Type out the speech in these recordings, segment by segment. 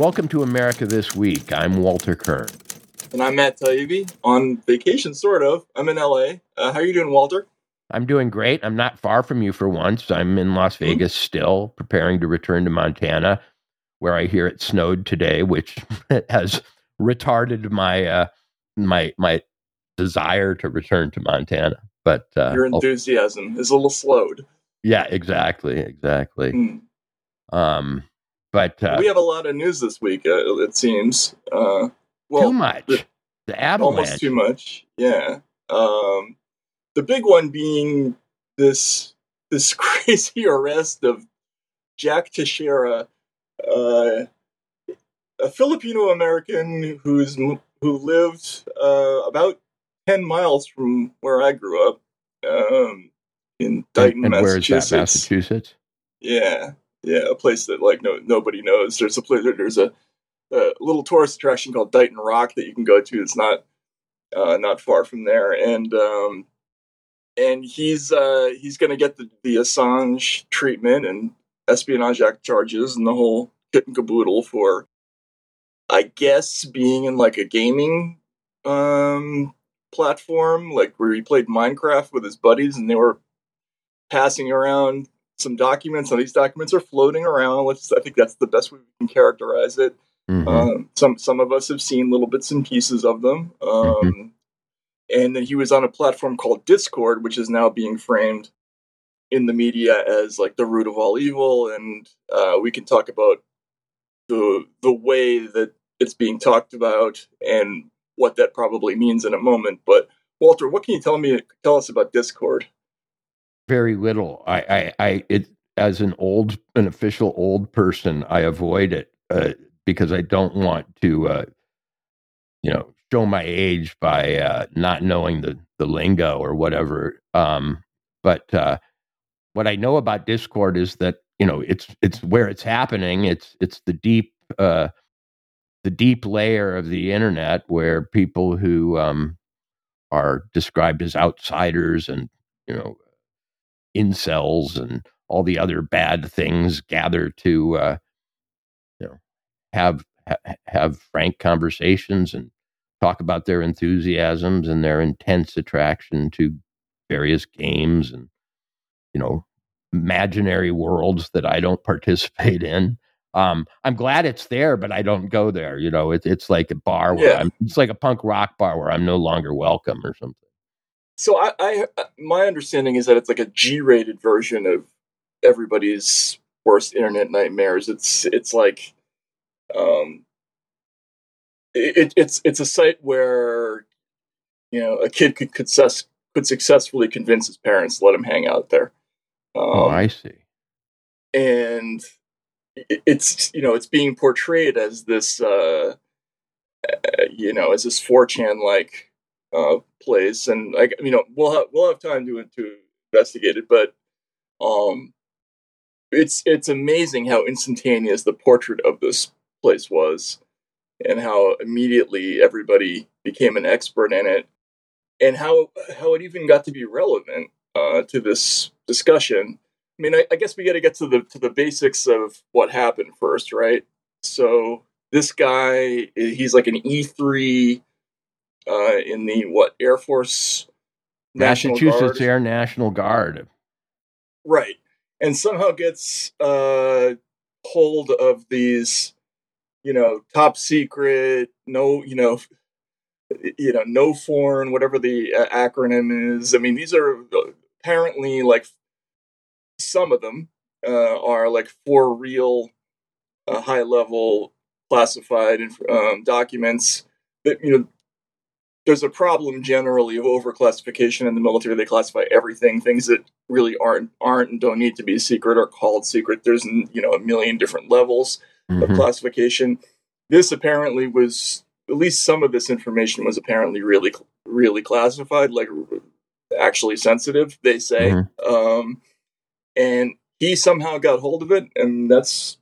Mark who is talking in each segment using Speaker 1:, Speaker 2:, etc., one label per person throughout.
Speaker 1: Welcome to America This Week. I'm Walter Kirn.
Speaker 2: And I'm Matt Taibbi on vacation, sort of. I'm in LA. Uh, how are you doing, Walter?
Speaker 1: I'm doing great. I'm not far from you for once. I'm in Las
Speaker 2: Mm-hmm.
Speaker 1: Vegas still, preparing to return to Montana, where I hear it snowed today, which has retarded my uh, my my desire to return to Montana. But uh,
Speaker 2: Your
Speaker 1: I'll-
Speaker 2: enthusiasm is a little slowed.
Speaker 1: yeah, exactly, exactly.
Speaker 2: Mm.
Speaker 1: Um, but uh,
Speaker 2: we have a lot of news this week, uh, it seems. Uh, well,
Speaker 1: too much.
Speaker 2: the-
Speaker 1: The avalanche.
Speaker 2: almost too much. Yeah. Um, the big one being this this crazy arrest of Jack Teixeira, uh, a Filipino American who's who lived uh, about ten miles from where I grew up, um, in Dighton,
Speaker 1: and, and where is that?
Speaker 2: Massachusetts.
Speaker 1: Massachusetts.
Speaker 2: Yeah, yeah, a place that like no nobody knows. There's a place. There's a, a little tourist attraction called Dighton Rock that you can go to. It's not uh, not far from there, and um, and he's uh, he's going to get the, the Assange treatment and Espionage Act charges and the whole kit and caboodle for, I guess, being in like a gaming um, platform, like where he played Minecraft with his buddies, and they were passing around some documents, and these documents are floating around. Let's, I think that's the best way we can characterize it.
Speaker 1: Mhm.
Speaker 2: Um, some some of us have seen little bits and pieces of them. Um, And then he was on a platform called Discord, which is now being framed in the media as like the root of all evil. And uh, we can talk about the the way that it's being talked about and what that probably means in a moment. But Walter, what can you tell me? Tell us about Discord.
Speaker 1: Very little. I, I, I, it as an old, an official old person, I avoid it uh, because I don't want to, uh, you know, show my age by uh, not knowing the the lingo or whatever. Um, but uh, what I know about Discord is that you know it's it's where it's happening. It's it's the deep uh, the deep layer of the internet where people who um, are described as outsiders and you know incels and all the other bad things gather to uh, you know have ha- have frank conversations and talk about their enthusiasms and their intense attraction to various games and you know imaginary worlds that I don't participate in. Um, I'm glad it's there, but I don't go there. You know, it's it's like a bar where
Speaker 2: Yeah.
Speaker 1: I'm. It's like a punk rock bar where I'm no longer welcome or something.
Speaker 2: So I, I my understanding is that it's like a G-rated version of everybody's worst internet nightmares. It's it's like um it, it's it's a site where you know a kid could success could successfully convince his parents to let him hang out there. Um,
Speaker 1: oh, I see.
Speaker 2: and it- it's you know it's being portrayed as this uh, uh, you know as this 4chan like uh, place and like you know we'll have we'll have time to to investigate it but um it's it's amazing how instantaneous the portrait of this place was and how immediately everybody became an expert in it and how how it even got to be relevant uh, to this discussion I mean, I, I guess we got to get to the to the basics of what happened first, right? So this guy, he's like an E three uh, in the what Air Force National
Speaker 1: Massachusetts
Speaker 2: Guard,
Speaker 1: Air National Guard.
Speaker 2: right? And somehow gets uh, hold of these, you know, top secret, no, you know, you know, no foreign, whatever the uh, acronym is. I mean, these are apparently like some of them uh, are like for real, uh, high level classified um, documents that you know. There's a problem generally of overclassification in the military. They classify everything. Things that really aren't aren't and don't need to be secret are called secret. There's you know a million different levels of
Speaker 1: Mhm.
Speaker 2: classification. This apparently was at least some of this information was apparently really really classified, like actually sensitive. They say,
Speaker 1: Mhm.
Speaker 2: um, and he somehow got hold of it, and that's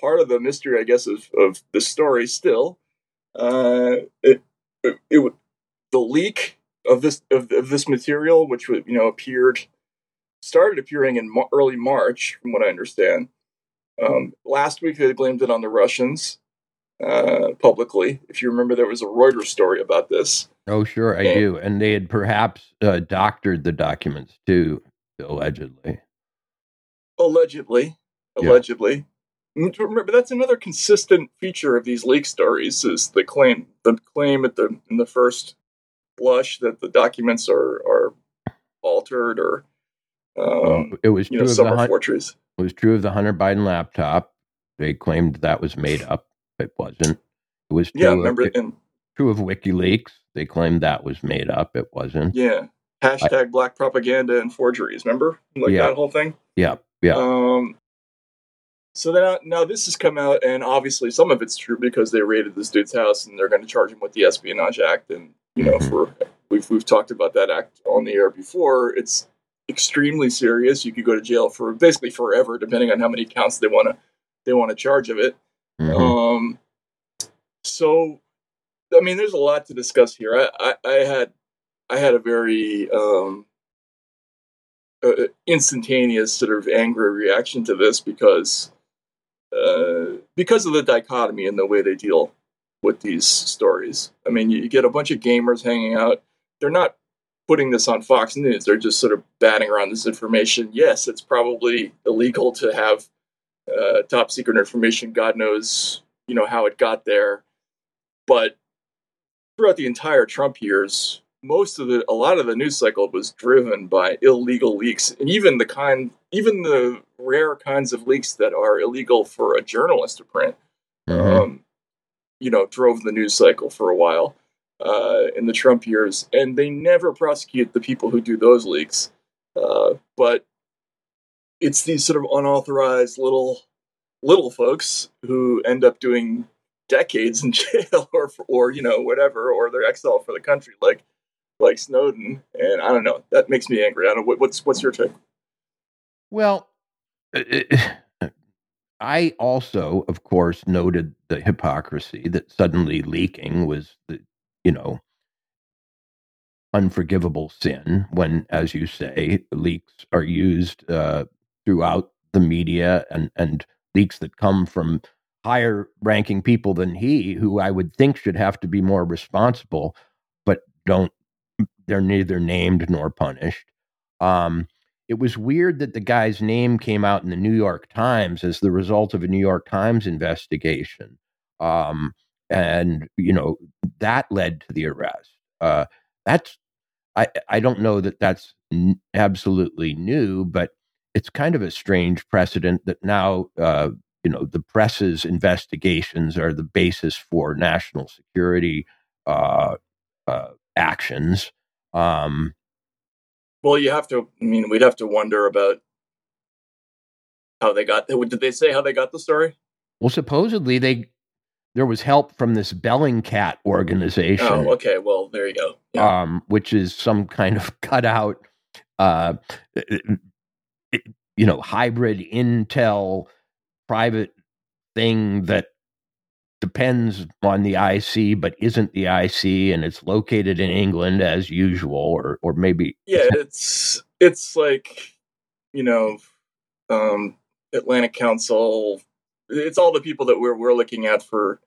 Speaker 2: part of the mystery, I guess, of of the story. Still, uh, it, it, it the leak of this of, of this material, which you know appeared started appearing in early March, from what I understand. Um, last week they blamed it on the Russians. uh, publicly. If you remember, there was a Reuters story about this.
Speaker 1: Oh, sure, I and, do. And they had perhaps uh, doctored the documents too, allegedly.
Speaker 2: Allegedly, allegedly. Yeah. Remember, that's another consistent feature of these leak stories: is the claim, the claim at the in the first blush that the documents are are altered or um,
Speaker 1: it was
Speaker 2: true know,
Speaker 1: of
Speaker 2: summer
Speaker 1: the,
Speaker 2: forgeries.
Speaker 1: It was true of the Hunter Biden laptop. They claimed that was made up. It wasn't. It was true
Speaker 2: yeah. Remember,
Speaker 1: of,
Speaker 2: and,
Speaker 1: true of WikiLeaks. They claimed that was made up. It wasn't.
Speaker 2: Yeah. Hashtag I, black propaganda and forgeries. Remember, like yeah. that whole thing.
Speaker 1: Yeah. Yeah.
Speaker 2: Um. So then now this has come out, and obviously some of it's true because they raided this dude's house, and they're going to charge him with the Espionage Act, and you know, mm-hmm. for we've we've talked about that act on the air before. It's extremely serious. You could go to jail for basically forever, depending on how many counts they want to they want to charge of it. Mm-hmm. Um, so, I mean, there's a lot to discuss here. I, I, I had I had a very um, uh, instantaneous sort of angry reaction to this because uh, because of the dichotomy in the way they deal with these stories. I mean, you, get a bunch of gamers hanging out. They're not putting this on Fox News. They're just sort of batting around this information. Yes, it's probably illegal to have uh, top secret information. God knows, you know, how it got there. But throughout the entire Trump years, most of the, a lot of the news cycle was driven by illegal leaks, and even the kind, even the rare kinds of leaks that are illegal for a journalist to print, you know, drove the news cycle for a while uh, in the Trump years, and they never prosecute the people who do those leaks. Uh, but it's these sort of unauthorized little little folks who end up doing decades in jail or or you know whatever or they're exiled for the country like like Snowden and I don't know that makes me angry. I don't know what's what's your take.
Speaker 1: Well, I also, of course, noted the hypocrisy that suddenly leaking was the you know, unforgivable sin when, as you say, leaks are used uh, throughout the media and, and leaks that come from higher ranking people than he, who I would think should have to be more responsible, but don't, they're neither named nor punished. Um, it was weird that the guy's name came out in the New York Times as the result of a New York Times investigation. Um, and you know that led to the arrest. Uh, that's I I don't know that that's n- absolutely new, but it's kind of a strange precedent that now uh, you know the press's investigations are the basis for national security uh, uh, actions. Um,
Speaker 2: well, you have to. I mean, we'd have to wonder about how they got. Did they say how they got the story?
Speaker 1: Well, supposedly they there was help from this Bellingcat organization.
Speaker 2: Oh, okay. Well, there you go.
Speaker 1: Yeah. Um, which is some kind of cutout, uh, you know, hybrid Intel private thing that depends on the IC but isn't the IC, and it's located in England as usual, or or maybe
Speaker 2: yeah, it's it's like you know, um, Atlantic Council it's all the people that we're we're looking at for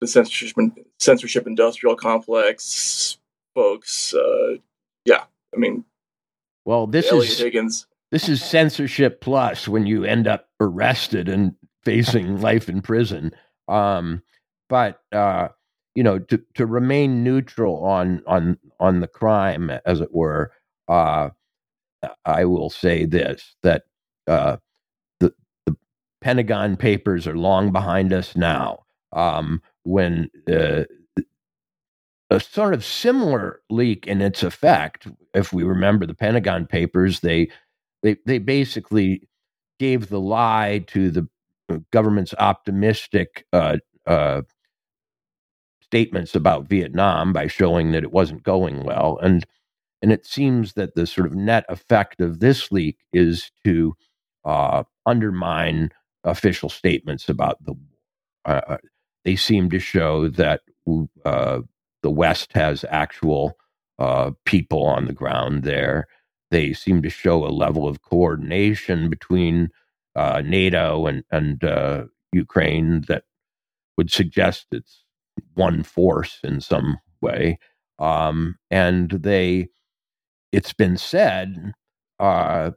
Speaker 2: the censorship censorship industrial complex folks. Uh, yeah, I mean,
Speaker 1: well, this
Speaker 2: Eliot
Speaker 1: is
Speaker 2: Higgins.
Speaker 1: This is censorship plus when you end up arrested and facing life in prison. Um, but uh, you know, to to remain neutral on on on the crime, as it were, uh, I will say this: that uh, Pentagon papers are long behind us now. Um, when uh, a sort of similar leak in its effect, if we remember the Pentagon papers, they they they basically gave the lie to the government's optimistic uh, uh, statements about Vietnam by showing that it wasn't going well, and and it seems that the sort of net effect of this leak is to uh, undermine official statements about the. Uh, uh, they seem to show that uh, the West has actual people on the ground there. They seem to show a level of coordination between uh, NATO and and uh, Ukraine that would suggest it's one force in some way. Um, and they, it's been said, uh,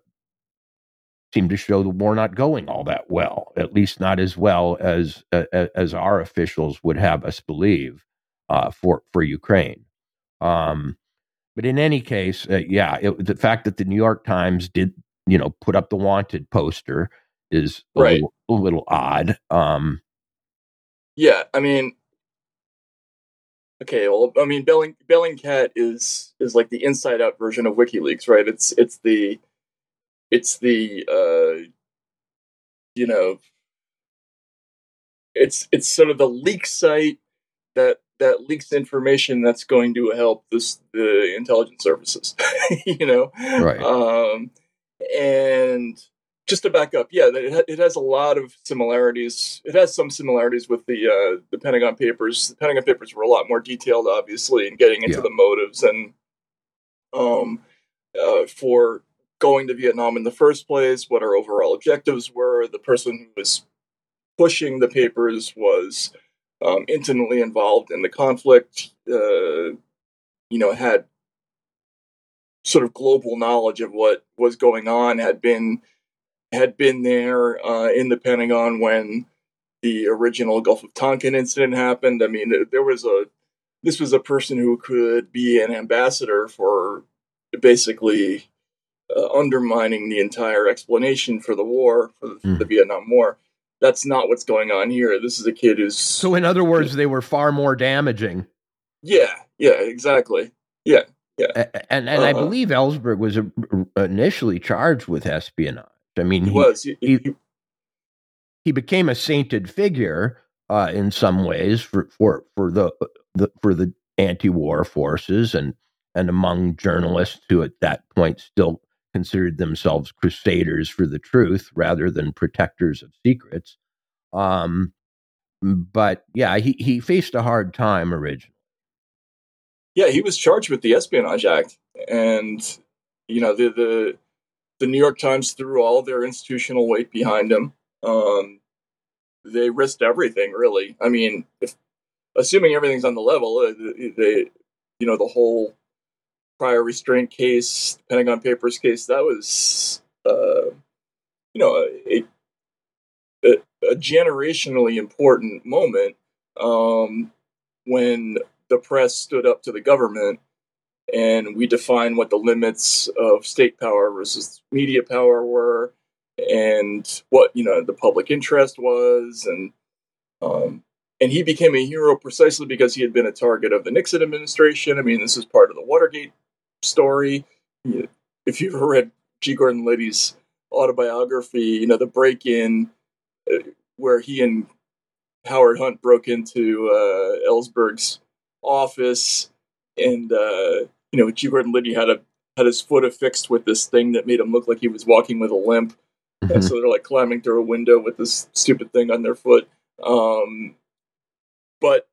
Speaker 1: seem to show the war not going all that well, at least not as well as uh, as our officials would have us believe uh, for for Ukraine. Um, but in any case, uh, yeah, it, the fact that the New York Times did, you know, put up the wanted poster is a,
Speaker 2: Right.
Speaker 1: little, a little odd. Um,
Speaker 2: Yeah, I mean, okay. Well, I mean, Belling Bellingcat is is like the inside out version of WikiLeaks, right? It's it's the it's the uh, you know, it's it's sort of the leak site that that leaks information that's going to help this the intelligence services, you know,
Speaker 1: Right.
Speaker 2: Um, and just to back up, yeah, it, it has a lot of similarities. It has some similarities with the uh, the Pentagon Papers. The Pentagon Papers were a lot more detailed, obviously, in getting into
Speaker 1: Yeah.
Speaker 2: the motives and um, uh, for going to Vietnam in the first place, what our overall objectives were. The person who was pushing the papers was um, intimately involved in the conflict. Uh, you know, had sort of global knowledge of what was going on. Had been had been there uh, in the Pentagon when the original Gulf of Tonkin incident happened. I mean, there was a this was a person who could be an ambassador for basically uh, undermining the entire explanation for the war, for the,
Speaker 1: Mm.
Speaker 2: the Vietnam War. That's not what's going on here. This is a kid who's
Speaker 1: so, in other words, they were far more damaging.
Speaker 2: yeah, yeah, exactly.
Speaker 1: Yeah. a- And and I
Speaker 2: Uh-huh.
Speaker 1: believe Ellsberg was initially charged with espionage. I mean,
Speaker 2: He
Speaker 1: he,
Speaker 2: was. He,
Speaker 1: he-
Speaker 2: he-
Speaker 1: he became a sainted figure uh, in some ways for for for the, the for the anti-war forces and and among journalists who at that point still considered themselves crusaders for the truth rather than protectors of secrets. Um, but yeah, he he faced a hard time originally.
Speaker 2: yeah, he was charged with the Espionage Act, and you know the the the New York Times threw all their institutional weight behind him. Um, they risked everything, really. I mean, if, assuming everything's on the level, uh, they, you know, the whole prior restraint case, Pentagon Papers case, that was, uh, you know, a, a, a generationally important moment um, when the press stood up to the government and we defined what the limits of state power versus media power were and what you know the public interest was and um, and he became a hero precisely because he had been a target of the Nixon administration. I mean, this is part of the Watergate story. If you've ever read G. Gordon Liddy's autobiography, you know the break-in uh, where he and Howard Hunt broke into uh, Ellsberg's office, and uh, you know G. Gordon Liddy had a had his foot affixed with this thing that made him look like he was walking with a limp. And so they're like climbing through a window with this stupid thing on their foot. Um, but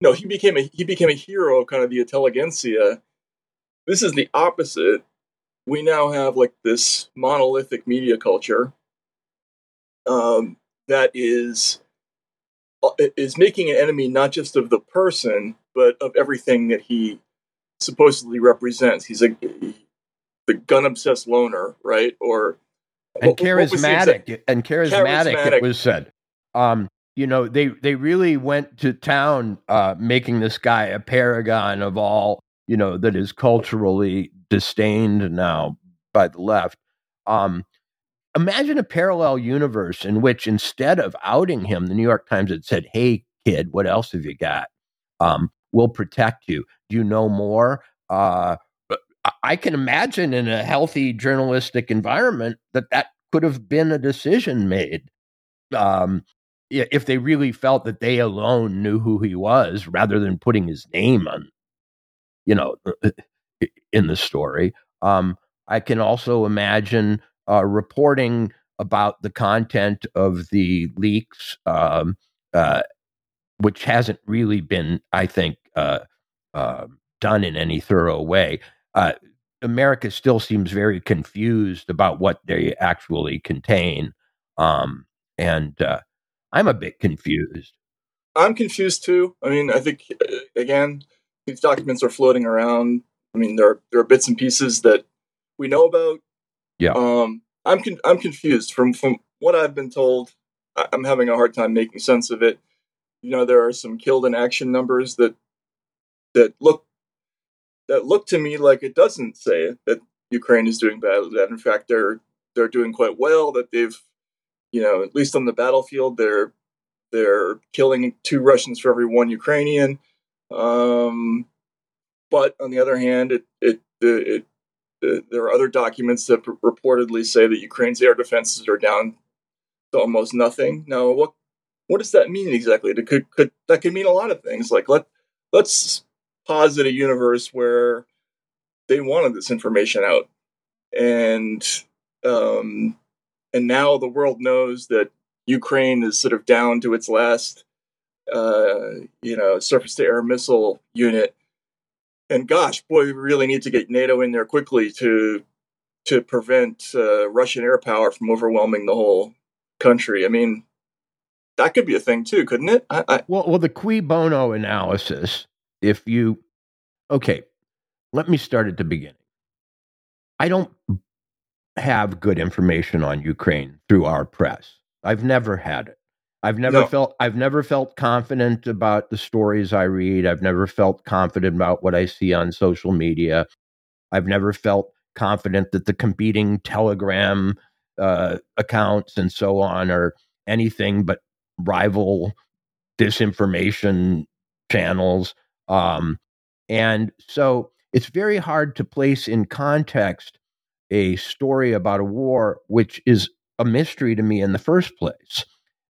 Speaker 2: no, he became a he became a hero of kind of the intelligentsia. This is the opposite. We now have like this monolithic media culture um, that is uh, is making an enemy not just of the person but of everything that he supposedly represents. He's a the gun obsessed loner, right? Or
Speaker 1: and
Speaker 2: what- what was the exact-
Speaker 1: charismatic and charismatic,
Speaker 2: Charismatic.
Speaker 1: it was said um you know they they really went to town uh making this guy a paragon of all you know that is culturally disdained now by the left um imagine a parallel universe in which instead of outing him the new york times had said hey kid what else have you got um we'll protect you you know more uh I- can imagine in a healthy journalistic environment that that could have been a decision made um, if they really felt that they alone knew who he was rather than putting his name on, you know, in the story. Um, I can also imagine uh, reporting about the content of the leaks, um, uh, which hasn't really been, I think, uh, uh, done in any thorough way. Uh, America still seems very confused about what they actually contain, um, and uh, I'm a bit confused.
Speaker 2: I'm confused too. I mean, I think uh, again, these documents are floating around. I mean, there are, there are bits and pieces that we know about.
Speaker 1: Yeah.
Speaker 2: Um, I'm con- I'm confused from from what I've been told. I- I'm having a hard time making sense of it. You know, there are some killed in action numbers that that look that look to me like it doesn't say that Ukraine is doing bad. That in fact they're they're doing quite well. That they've you know at least on the battlefield they're they're killing two Russians for every one Ukrainian. Um, but on the other hand, it it it, it there are other documents that reportedly say that Ukraine's air defenses are down to almost nothing. Now, what what does that mean exactly? It could, could that could mean a lot of things. Like let let's posit a universe where they wanted this information out, and um, and now the world knows that Ukraine is sort of down to its last, uh, you know, surface to air missile unit. And gosh, boy, we really need to get NATO in there quickly to to prevent uh, Russian air power from overwhelming the whole country. I mean, that could be a thing too, couldn't it? I, I...
Speaker 1: Well, well, the cui bono analysis. If you, okay, let me start at the beginning. I don't have good information on Ukraine through our press. I've never had it. I've never no. felt I've never felt confident about the stories I read. I've never felt confident about what I see on social media. I've never felt confident that the competing Telegram uh, accounts and so on are anything but rival disinformation channels. Um, and so it's very hard to place in context a story about a war which is a mystery to me in the first place.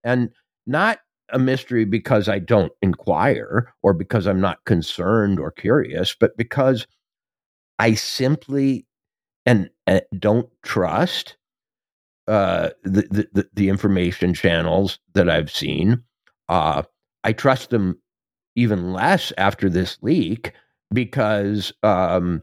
Speaker 1: And not a mystery because I don't inquire or because I'm not concerned or curious, but because I simply and, and don't trust uh, the, the, the information channels that I've seen. Uh, I trust them even less after this leak because, um,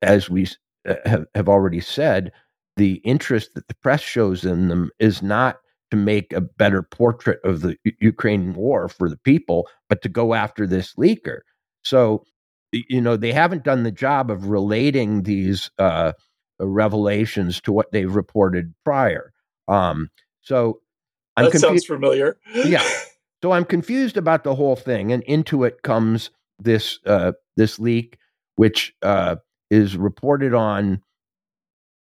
Speaker 1: as we uh, have, have already said, the interest that the press shows in them is not to make a better portrait of the U- Ukraine war for the people, but to go after this leaker. So, you know, they haven't done the job of relating these uh, revelations to what they've reported prior. Um, so,
Speaker 2: I'm that confu- sounds familiar.
Speaker 1: yeah. So I'm confused about the whole thing, and into it comes this uh, this leak, which uh, is reported on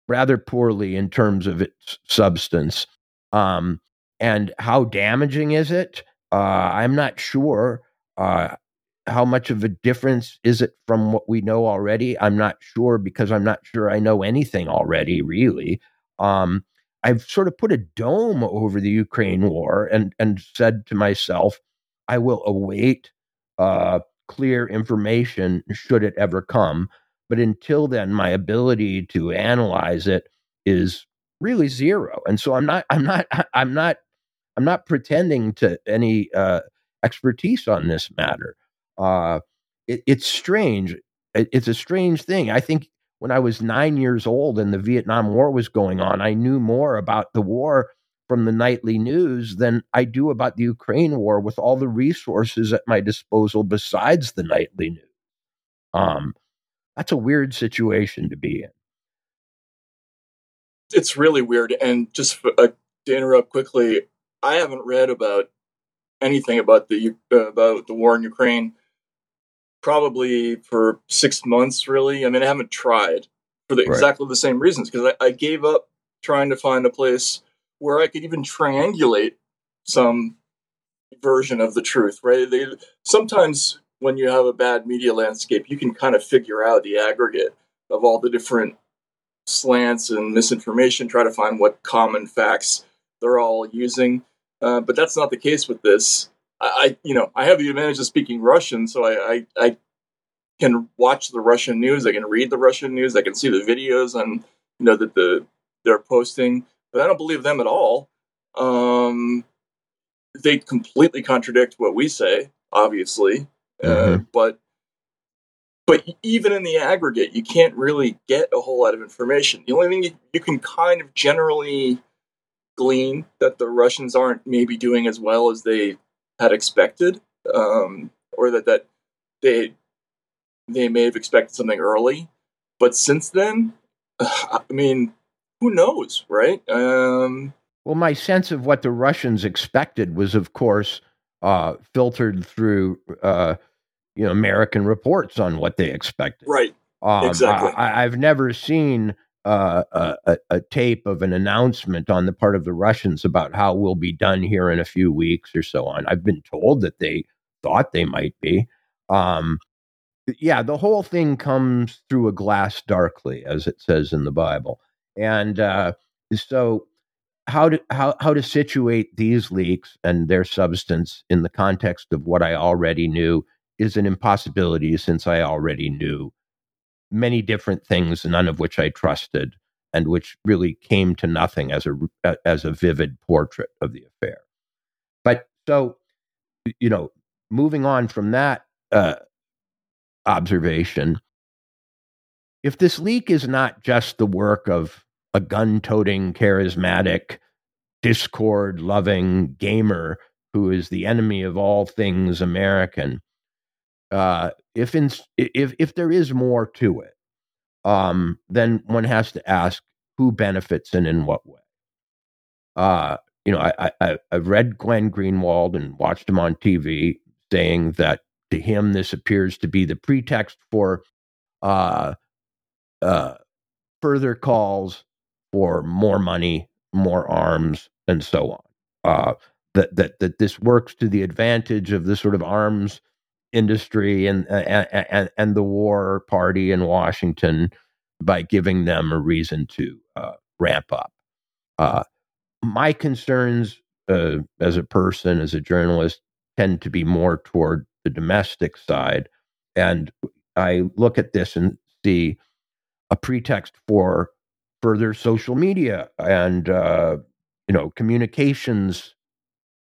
Speaker 1: rather poorly in terms of its substance. Um, and how damaging is it? Uh, I'm not sure. Uh, how much of a difference is it from what we know already? I'm not sure because I'm not sure I know anything already, really. Um, I've sort of put a dome over the Ukraine war and, and said to myself, I will await uh, clear information should it ever come. But until then, my ability to analyze it is really zero. And so I'm not, I'm not, I'm not, I'm not pretending to any uh, expertise on this matter. Uh, it, it's strange. It, it's a strange thing. I think when I was nine years old and the Vietnam War was going on, I knew more about the war from the nightly news than I do about the Ukraine war with all the resources at my disposal besides the nightly news. Um, that's a weird situation to be in.
Speaker 2: It's really weird. And just for, uh, to interrupt quickly, I haven't read about anything about the uh, about the war in Ukraine probably for six months. Really, I mean, I haven't tried for the, right. exactly the same reasons because I, I gave up trying to find a place where I could even triangulate some version of the truth. Right? They sometimes when you have a bad media landscape, you can kind of figure out the aggregate of all the different slants and misinformation, try to find what common facts they're all using. Uh, but that's not the case with this. I, you know, I have the advantage of speaking Russian, so I, I, I, can watch the Russian news. I can read the Russian news. I can see the videos and you know, that the they're posting. But I don't believe them at all. Um, they completely contradict what we say, obviously. Uh, mm-hmm. Uh, but but even in the aggregate, you can't really get a whole lot of information. The only thing you, you can kind of generally glean that the Russians aren't maybe doing as well as they had expected, um, or that that they they may have expected something early. But since then, I mean, who knows, right? Um,
Speaker 1: well, my sense of what the Russians expected was, of course, uh, filtered through uh, you know American reports on what they expected.
Speaker 2: Right.
Speaker 1: Um,
Speaker 2: exactly.
Speaker 1: I, have never seen uh, a, a, tape of an announcement on the part of the Russians about how we'll be done here in a few weeks or so on. I've been told that they thought they might be. Um, yeah, the whole thing comes through a glass darkly, as it says in the Bible, and uh, so how to how how to situate these leaks and their substance in the context of what I already knew is an impossibility since I already knew many different things, none of which I trusted, and which really came to nothing as a as a vivid portrait of the affair. But so, you know, moving on from that uh, observation, if this leak is not just the work of a gun-toting, charismatic, discord-loving gamer who is the enemy of all things American, uh, if in, if if there is more to it, um, then one has to ask who benefits and in what way. Uh, you know, I, I I've read Glenn Greenwald and watched him on TV saying that to him this appears to be the pretext for uh, uh, further calls for more money, more arms, and so on. Uh, that that that this works to the advantage of the sort of arms industry and and and, and the war party in Washington by giving them a reason to uh, ramp up. Uh, my concerns uh, as a person, as a journalist, tend to be more toward the domestic side, and I look at this and see a pretext for further social media and uh, you know communications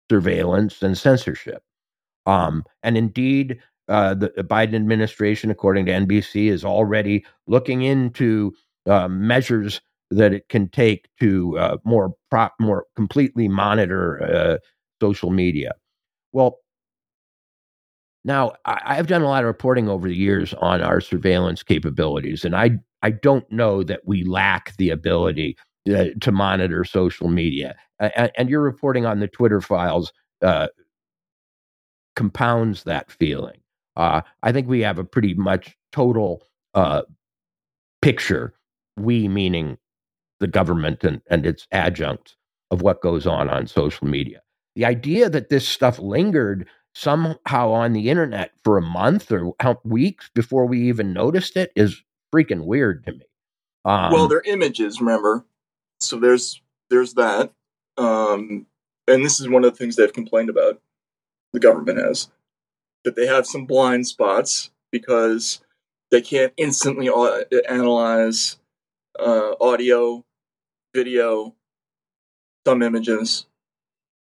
Speaker 1: surveillance and censorship. Um, and indeed, uh, the Biden administration, according to NBC, is already looking into uh, measures that it can take to uh, more pro- more completely monitor uh, social media. Well, now I, have done a lot of reporting over the years on our surveillance capabilities, and I I don't know that we lack the ability uh, to monitor social media. And, and, your reporting on the Twitter files uh, compounds that feeling. Uh, I think we have a pretty much total uh, picture, we meaning the government and, and its adjuncts, of what goes on on social media. The idea that this stuff lingered somehow on the internet for a month or weeks before we even noticed it is freaking weird to me.
Speaker 2: Um, well, they're images, remember? So there's there's that, um, and this is one of the things they've complained about. The government has that they have some blind spots because they can't instantly analyze uh, audio, video, some images,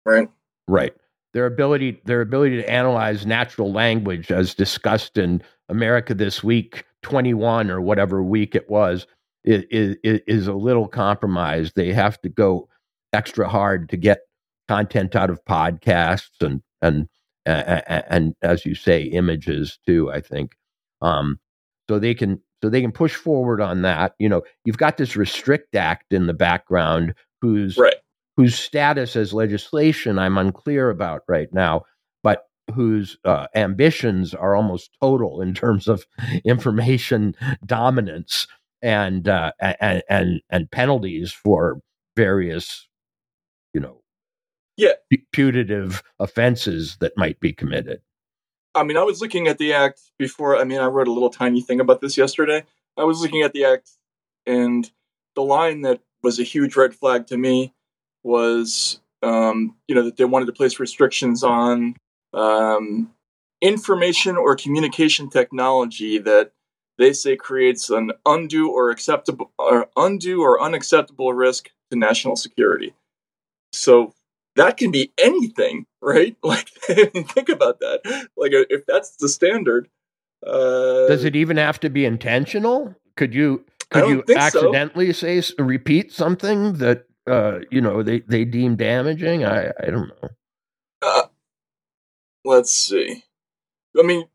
Speaker 2: right?
Speaker 1: Right. Their ability, their ability to analyze natural language, as discussed in America this week, twenty one or whatever week it was, is is a little compromised. They have to go extra hard to get content out of podcasts and and and, and as you say, images too. I think um, so they can so they can push forward on that. You know, you've got this Restrict Act in the background, whose
Speaker 2: right.
Speaker 1: whose status as legislation I'm unclear about right now, but whose uh, ambitions are almost total in terms of information dominance and uh, and and and penalties for various, you know,
Speaker 2: yeah
Speaker 1: putative offenses that might be committed.
Speaker 2: I mean, I was looking at the act before. I mean, I wrote a little tiny thing about this yesterday. I was looking at the act, and the line that was a huge red flag to me was, um, you know, that they wanted to place restrictions on um, information or communication technology that they say creates an undue or acceptable or undue or unacceptable risk to national security. So that can be anything, right? Like, think about that. Like, if that's the standard, uh,
Speaker 1: does it even have to be intentional? Could you could you accidentally so. say repeat something that uh, you know they they deem damaging? I I don't know.
Speaker 2: Uh, let's see. I mean,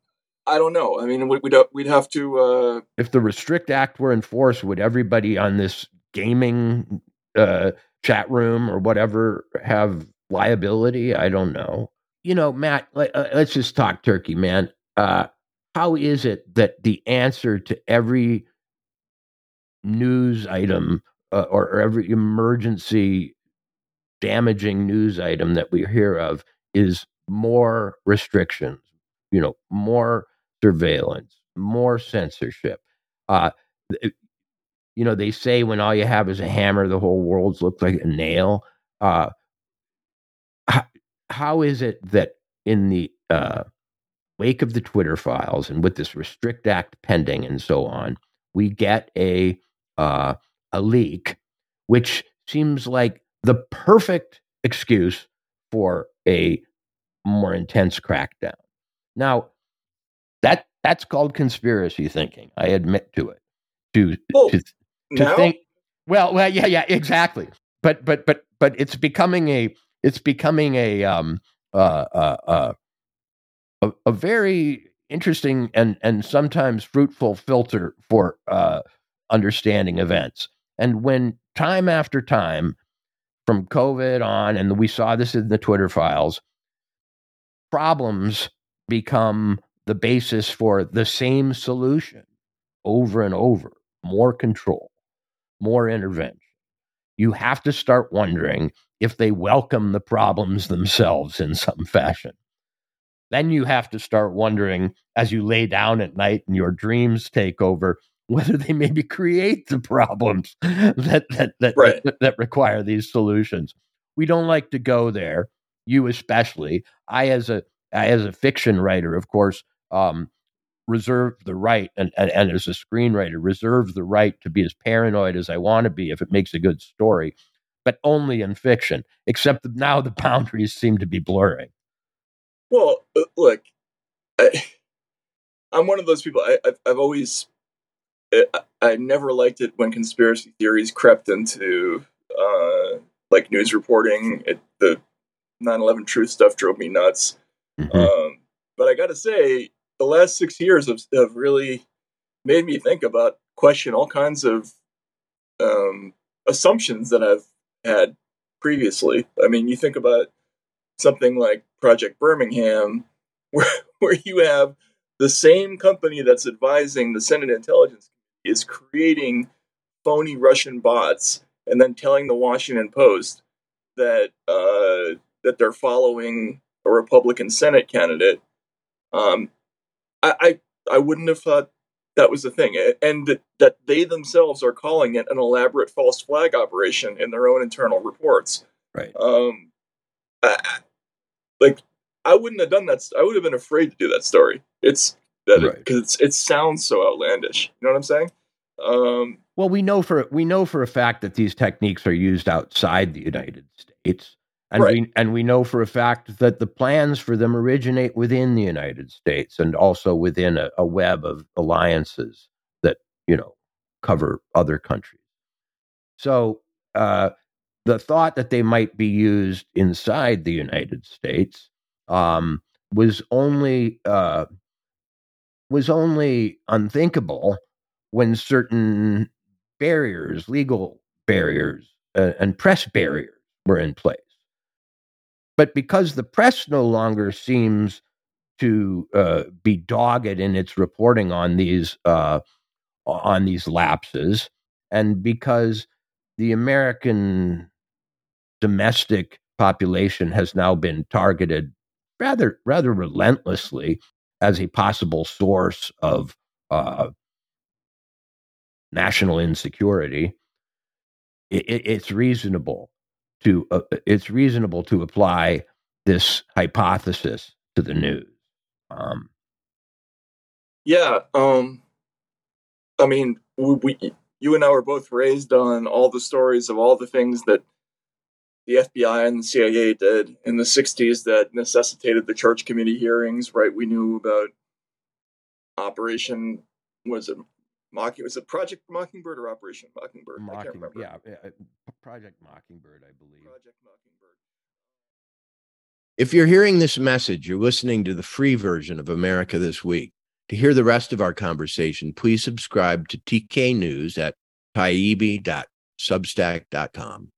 Speaker 2: I don't know. I mean, we'd we'd have to. Uh...
Speaker 1: If the Restrict Act were enforced, would everybody on this gaming uh, chat room or whatever have liability? I don't know. You know, Matt. Let, us uh, just talk turkey, man. Uh, how is it that the answer to every news item uh, or, or every emergency damaging news item that we hear of is more restrictions, you know, more surveillance, more censorship. Uh, you know, they say when all you have is a hammer, the whole world's looks like a nail. Uh, how, how is it that in the uh, wake of the Twitter files and with this Restrict Act pending and so on, we get a uh, a leak, which seems like the perfect excuse for a more intense crackdown. Now, that that's called conspiracy thinking. I admit to it. To
Speaker 2: oh,
Speaker 1: to, to think. Well, well, yeah, yeah, exactly. But but but but it's becoming a it's becoming a um uh uh, uh a, a very interesting and and sometimes fruitful filter for uh understanding events. And when time after time from COVID on, and we saw this in the Twitter files, problems become the basis for the same solution over and over more control, more intervention. You have to start wondering if they welcome the problems themselves in some fashion. Then you have to start wondering as you lay down at night and your dreams take over whether they maybe create the problems that that that, right. that, that require these solutions. We don't like to go there. You especially. I as a I, as a fiction writer, of course, um, reserve the right, and, and, and as a screenwriter, reserve the right to be as paranoid as I want to be if it makes a good story, but only in fiction. Except that now the boundaries seem to be blurring.
Speaker 2: Well, uh, look, I, am one of those people. I, I've, I've always it, I never liked it when conspiracy theories crept into uh, like news reporting. It, the 9/11 truth stuff drove me nuts. Mm-hmm. Um, but I got to say, the last six years have, have really made me think about question all kinds of um, assumptions that I've had previously. I mean, you think about something like Project Birmingham, where where you have the same company that's advising the Senate Intelligence Committee is creating phony Russian bots and then telling the Washington Post that uh, that they're following a Republican Senate candidate. Um, I, I I wouldn't have thought that was the thing, and that, that they themselves are calling it an elaborate false flag operation in their own internal reports.
Speaker 1: Right.
Speaker 2: Um, I, like I wouldn't have done that. I would have been afraid to do that story. It's that because right. it sounds so outlandish. You know what I'm saying? Um,
Speaker 1: well, we know for we know for a fact that these techniques are used outside the United States, and right. we and we know for a fact that the plans for them originate within the United States and also within a, a web of alliances that you know cover other countries. So uh, the thought that they might be used inside the United States um, was only uh, was only unthinkable when certain barriers, legal barriers, uh, and press barriers were in place. But because the press no longer seems to uh, be dogged in its reporting on these uh, on these lapses, and because the American domestic population has now been targeted rather rather relentlessly as a possible source of uh, national insecurity, it, it's reasonable to uh, it's reasonable to apply this hypothesis to the news. Um,
Speaker 2: yeah, um, I mean, we, we, you and I were both raised on all the stories of all the things that the FBI and the CIA did in the 60s that necessitated the church committee hearings, right? We knew about Operation, was it Mocking was it Project Mockingbird or Operation Mockingbird?
Speaker 1: Mocking,
Speaker 2: I can't remember.
Speaker 1: Yeah, uh, Project Mockingbird, I believe.
Speaker 2: Project Mockingbird.
Speaker 3: If you're hearing this message, you're listening to the free version of America This Week. To hear the rest of our conversation, please subscribe to TK News at taibbi.substack.com.